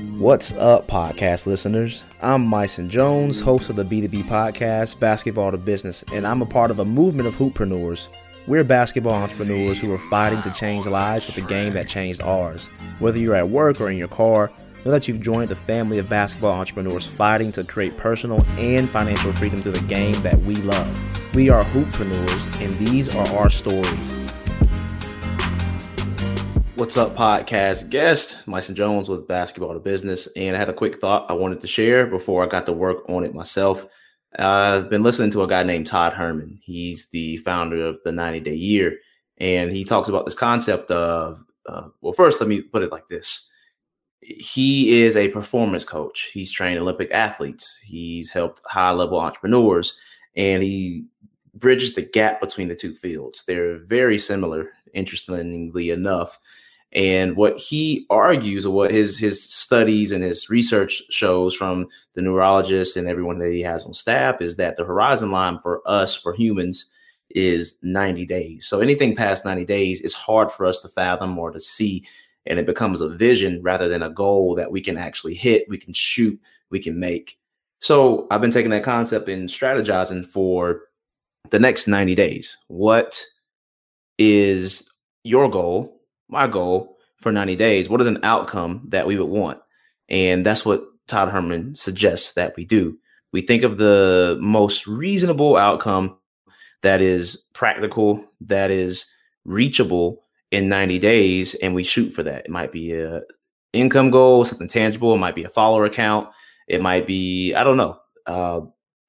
What's up, podcast listeners? I'm Myson Jones, host of the B2B podcast, Basketball to Business, and I'm a part of a movement of hooppreneurs. We're basketball entrepreneurs who are fighting to change lives with the game that changed ours. Whether you're at work or in your car, know that you've joined the family of basketball entrepreneurs fighting to create personal and financial freedom through the game that we love. We are hooppreneurs, and these are our stories. What's up, podcast guest? Myson Jones with Basketball to Business. And I had a quick thought I wanted to share before I got to work on it myself. I've been listening to a guy named Todd Herman. He's the founder of the 90 Day Year. And he talks about this concept of, uh, well, first, let me put it like this he is a performance coach. He's trained Olympic athletes. He's helped high level entrepreneurs, and he bridges the gap between the two fields. They're very similar, interestingly enough. And what he argues, or what his his studies and his research shows from the neurologists and everyone that he has on staff, is that the horizon line for us, for humans, is 90 days. So anything past 90 days is hard for us to fathom or to see and it becomes a vision rather than a goal that we can actually hit, we can shoot, we can make. So I've been taking that concept and strategizing for the next 90 days. What is your goal, my goal for 90 days? What is an outcome that we would want? And that's what Todd Herman suggests that we do. We think of the most reasonable outcome that is practical, that is reachable, in 90 days and we shoot for that. It might be a income goal, something tangible. It might be a follower account. It might be, I don't know. Uh,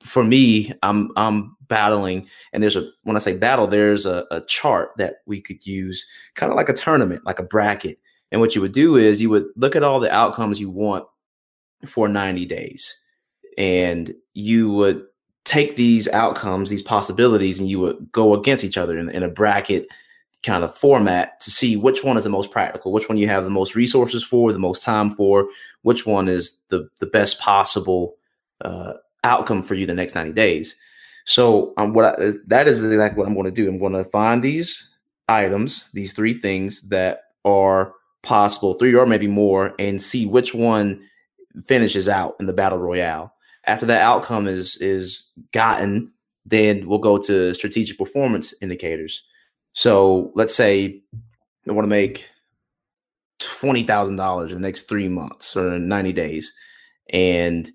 for me, I'm I'm battling, and there's a when I say battle, there's a, a chart that we could use, kind of like a tournament, like a bracket. And what you would do is you would look at all the outcomes you want for 90 days, and you would take these outcomes, these possibilities, and you would go against each other in, in a bracket kind of format to see which one is the most practical, which one you have the most resources for, the most time for, which one is the the best possible uh, outcome for you the next 90 days. So um, what I, that is exactly what I'm going to do. I'm going to find these items, these three things that are possible, three or maybe more, and see which one finishes out in the battle royale. After that outcome is is gotten, then we'll go to strategic performance indicators. So let's say I want to make twenty thousand dollars in the next three months or ninety days, and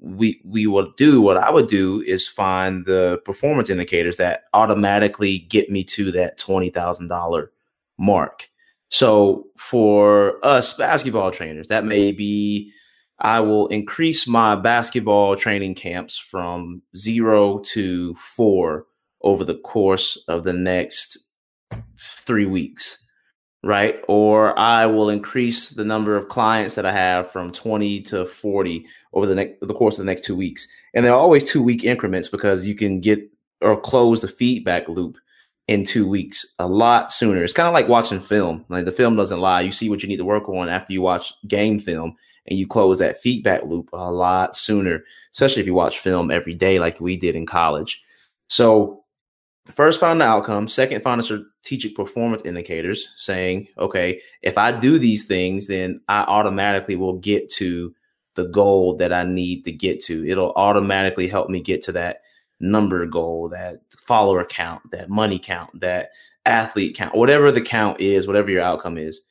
we we will do what I would do is find the performance indicators that automatically get me to that twenty thousand dollar mark. So for us basketball trainers, that may be I will increase my basketball training camps from zero to four over the course of the next three weeks, right? Or I will increase the number of clients that I have from 20 to 40 over the next the course of the next two weeks. And they're always two week increments because you can get or close the feedback loop in two weeks a lot sooner. It's kind of like watching film. Like the film doesn't lie. You see what you need to work on after you watch game film and you close that feedback loop a lot sooner, especially if you watch film every day like we did in college. So first find the outcome second find the strategic performance indicators saying okay if i do these things then i automatically will get to the goal that i need to get to. It'll automatically help me get to that number goal that follower count that money count that athlete count whatever the count is whatever your outcome is.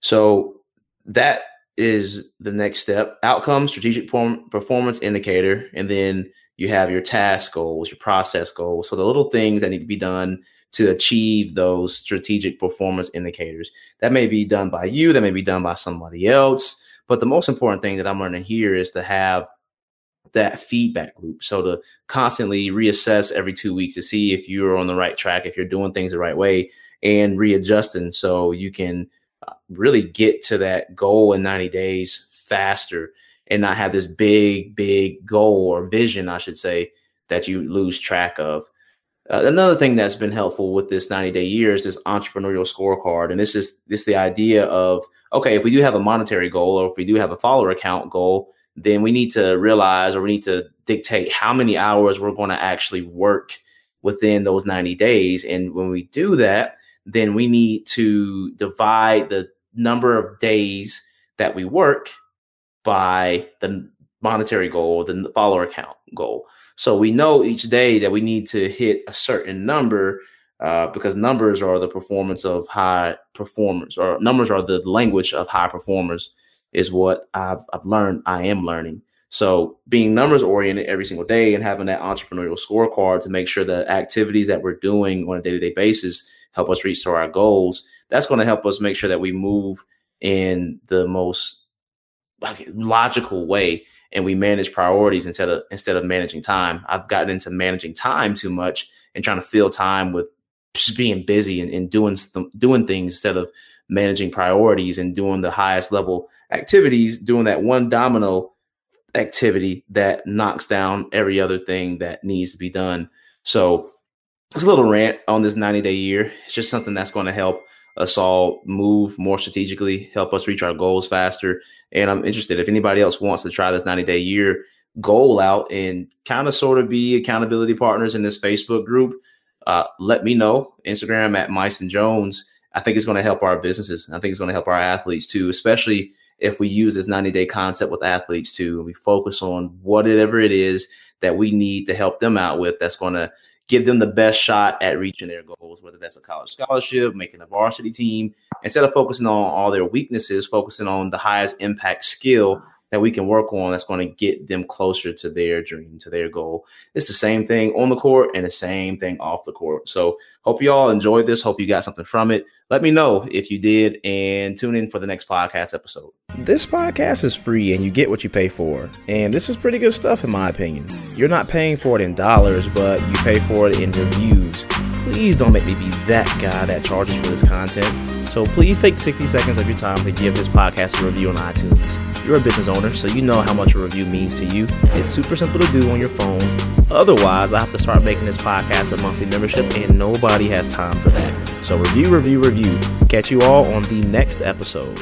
So that is the next step. Outcome strategic performance indicator and then you have your task goals, your process goals. So the little things that need to be done to achieve those strategic performance indicators. That may be done by you, that may be done by somebody else. But the most important thing that I'm learning here is to have that feedback loop. So to constantly reassess every two weeks to see if you're on the right track, if you're doing things the right way, and readjusting so you can uh, really get to that goal in 90 days faster and not have this big, big goal or vision, I should say, that you lose track of. Uh, another thing that's been helpful with this 90 day year is this entrepreneurial scorecard. And this is this the idea of okay, if we do have a monetary goal or if we do have a follower account goal, then we need to realize or we need to dictate how many hours we're going to actually work within those 90 days. And when we do that, then we need to divide the number of days that we work by the monetary goal, the follower count goal. So we know each day that we need to hit a certain number uh, because numbers are the performance of high performers, or numbers are the language of high performers, is what I've, I've learned. I am learning. So being numbers oriented every single day and having that entrepreneurial scorecard to make sure the activities that we're doing on a day to day basis help us reach to our goals. That's going to help us make sure that we move in the most logical way and we manage priorities instead of instead of managing time. I've gotten into managing time too much and trying to fill time with just being busy and, and doing doing things instead of managing priorities and doing the highest level activities, doing that one domino activity that knocks down every other thing that needs to be done. So it's a little rant on this 90 day year. It's just something that's going to help us all move more strategically, help us reach our goals faster. And I'm interested if anybody else wants to try this 90 day year goal out and kind of sort of be accountability partners in this Facebook group, uh, let me know. Instagram at Myson Jones. I think it's going to help our businesses. I think it's going to help our athletes too, especially if we use this 90 day concept with athletes too. We focus on whatever it is that we need to help them out with that's going to give them the best shot at reaching their goals, whether that's a college scholarship, making a varsity team, instead of focusing on all their weaknesses, focusing on the highest impact skill that we can work on that's going to get them closer to their dream, to their goal. It's the same thing on the court and the same thing off the court. So, hope you all enjoyed this. Hope you got something from it. Let me know if you did and tune in for the next podcast episode. This podcast is free and you get what you pay for. And this is pretty good stuff, in my opinion. You're not paying for it in dollars, but you pay for it in reviews. Please don't make me be that guy that charges for this content. So please take 60 seconds of your time to give this podcast a review on iTunes. You're a business owner, so you know how much a review means to you. It's super simple to do on your phone. Otherwise, I have to start making this podcast a monthly membership, and nobody has time for that. So review, review, review. Catch you all on the next episode.